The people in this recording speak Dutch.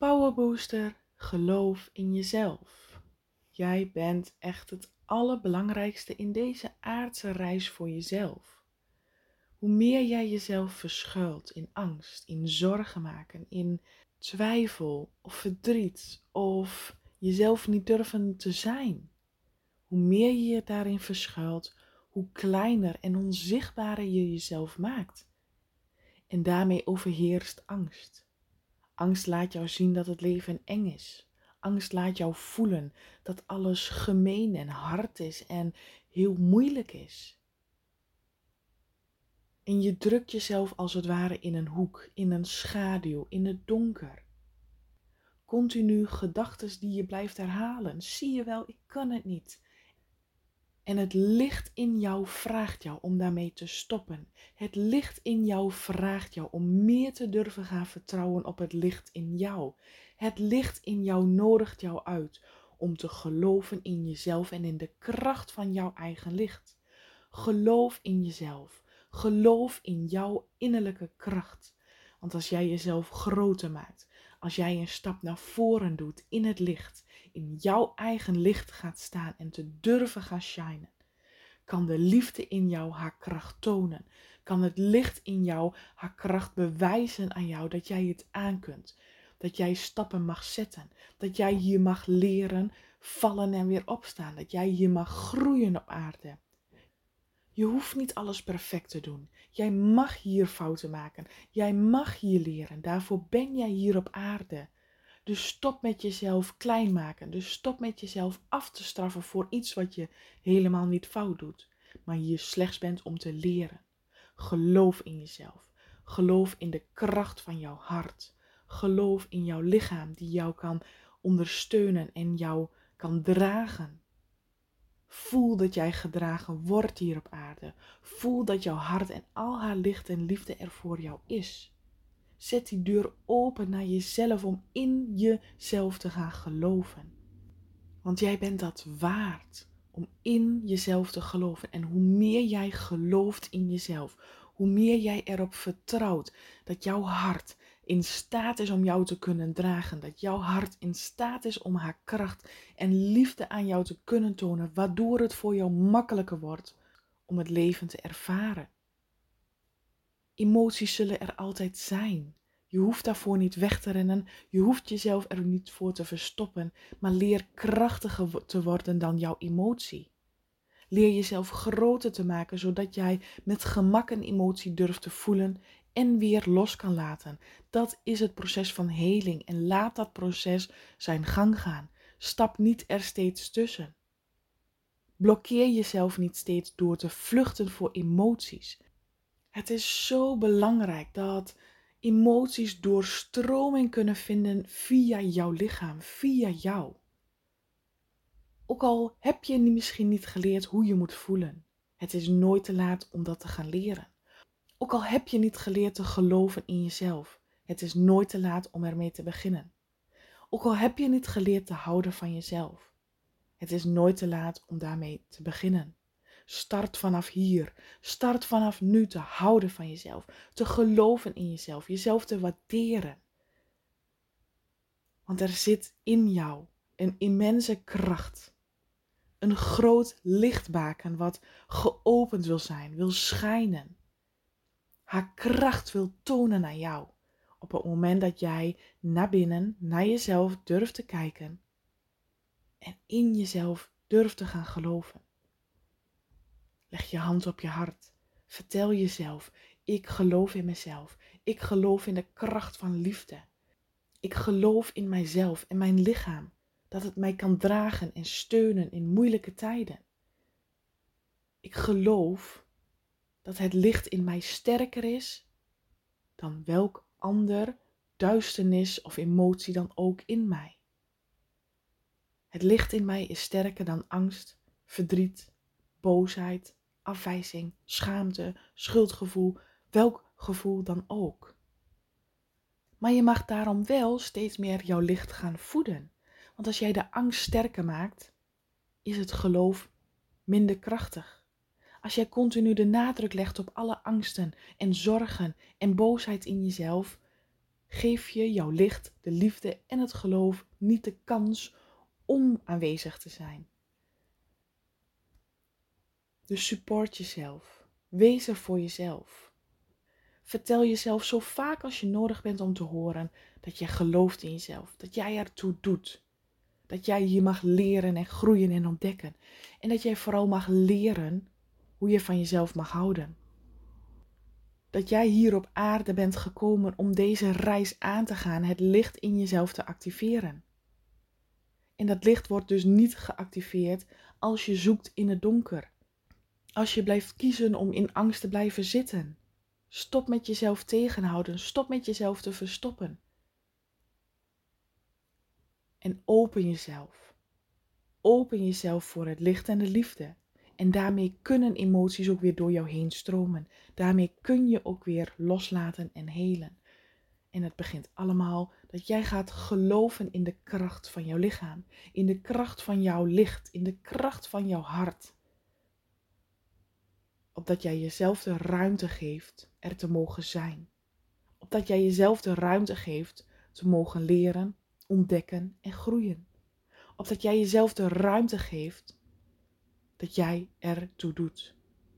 Powerbooster, geloof in jezelf. Jij bent echt het allerbelangrijkste in deze aardse reis voor jezelf. Hoe meer jij jezelf verschuilt in angst, in zorgen maken, in twijfel of verdriet of jezelf niet durven te zijn, hoe meer je je daarin verschuilt, hoe kleiner en onzichtbaarder je jezelf maakt. En daarmee overheerst angst. Angst laat jou zien dat het leven eng is. Angst laat jou voelen dat alles gemeen en hard is en heel moeilijk is. En je drukt jezelf als het ware in een hoek, in een schaduw, in het donker. Continu gedachten die je blijft herhalen. Zie je wel, ik kan het niet. En het licht in jou vraagt jou om daarmee te stoppen. Het licht in jou vraagt jou om meer te durven gaan vertrouwen op het licht in jou. Het licht in jou nodigt jou uit om te geloven in jezelf en in de kracht van jouw eigen licht. Geloof in jezelf. Geloof in jouw innerlijke kracht. Want als jij jezelf groter maakt, als jij een stap naar voren doet in het licht, in jouw eigen licht gaat staan en te durven gaan shinen, kan de liefde in jou haar kracht tonen. Kan het licht in jou haar kracht bewijzen aan jou dat jij het aan kunt. Dat jij stappen mag zetten. Dat jij hier mag leren vallen en weer opstaan. Dat jij hier mag groeien op aarde. Je hoeft niet alles perfect te doen. Jij mag hier fouten maken. Jij mag hier leren. Daarvoor ben jij hier op aarde. Dus stop met jezelf klein maken. Dus stop met jezelf af te straffen voor iets wat je helemaal niet fout doet, maar hier slechts bent om te leren. Geloof in jezelf. Geloof in de kracht van jouw hart. Geloof in jouw lichaam die jou kan ondersteunen en jou kan dragen. Voel dat jij gedragen wordt hier op aarde. Voel dat jouw hart en al haar licht en liefde er voor jou is. Zet die deur open naar jezelf om in jezelf te gaan geloven. Want jij bent dat waard om in jezelf te geloven. En hoe meer jij gelooft in jezelf, hoe meer jij erop vertrouwt dat jouw hart in staat is om jou te kunnen dragen. Dat jouw hart in staat is om haar kracht en liefde aan jou te kunnen tonen, waardoor het voor jou makkelijker wordt om het leven te ervaren. Emoties zullen er altijd zijn. Je hoeft daarvoor niet weg te rennen, je hoeft jezelf er niet voor te verstoppen, maar leer krachtiger te worden dan jouw emotie. Leer jezelf groter te maken, zodat jij met gemak een emotie durft te voelen en weer los kan laten. Dat is het proces van heling en laat dat proces zijn gang gaan. Stap niet er steeds tussen. Blokkeer jezelf niet steeds door te vluchten voor emoties. Het is zo belangrijk dat emoties doorstroming kunnen vinden via jouw lichaam, via jou. Ook al heb je misschien niet geleerd hoe je moet voelen, het is nooit te laat om dat te gaan leren. Ook al heb je niet geleerd te geloven in jezelf, het is nooit te laat om ermee te beginnen. Ook al heb je niet geleerd te houden van jezelf, het is nooit te laat om daarmee te beginnen. Start vanaf hier. Start vanaf nu te houden van jezelf. Te geloven in jezelf. Jezelf te waarderen. Want er zit in jou een immense kracht. Een groot lichtbaken wat geopend wil zijn, wil schijnen. Haar kracht wil tonen aan jou. Op het moment dat jij naar binnen, naar jezelf durft te kijken. En in jezelf durft te gaan geloven. Leg je hand op je hart. Vertel jezelf: ik geloof in mezelf. Ik geloof in de kracht van liefde. Ik geloof in mijzelf en mijn lichaam, dat het mij kan dragen en steunen in moeilijke tijden. Ik geloof dat het licht in mij sterker is dan welk ander duisternis of emotie dan ook in mij. Het licht in mij is sterker dan angst, verdriet, boosheid, afwijzing, schaamte, schuldgevoel, welk gevoel dan ook. Maar je mag daarom wel steeds meer jouw licht gaan voeden. Want als jij de angst sterker maakt, is het geloof minder krachtig. Als jij continu de nadruk legt op alle angsten en zorgen en boosheid in jezelf, geef je jouw licht, de liefde en het geloof niet de kans om aanwezig te zijn. Dus support jezelf. Wees er voor jezelf. Vertel jezelf zo vaak als je nodig bent om te horen dat jij gelooft in jezelf, dat jij ertoe doet. Dat jij hier mag leren en groeien en ontdekken. En dat jij vooral mag leren hoe je van jezelf mag houden. Dat jij hier op aarde bent gekomen om deze reis aan te gaan, het licht in jezelf te activeren. En dat licht wordt dus niet geactiveerd als je zoekt in het donker. Als je blijft kiezen om in angst te blijven zitten. Stop met jezelf tegenhouden. Stop met jezelf te verstoppen. En open jezelf. Open jezelf voor het licht en de liefde. En daarmee kunnen emoties ook weer door jou heen stromen. Daarmee kun je ook weer loslaten en helen. En het begint allemaal dat jij gaat geloven in de kracht van jouw lichaam, in de kracht van jouw licht, in de kracht van jouw hart. Opdat jij jezelf de ruimte geeft er te mogen zijn. Opdat jij jezelf de ruimte geeft te mogen leren, ontdekken en groeien. Opdat jij jezelf de ruimte geeft dat jij ertoe doet.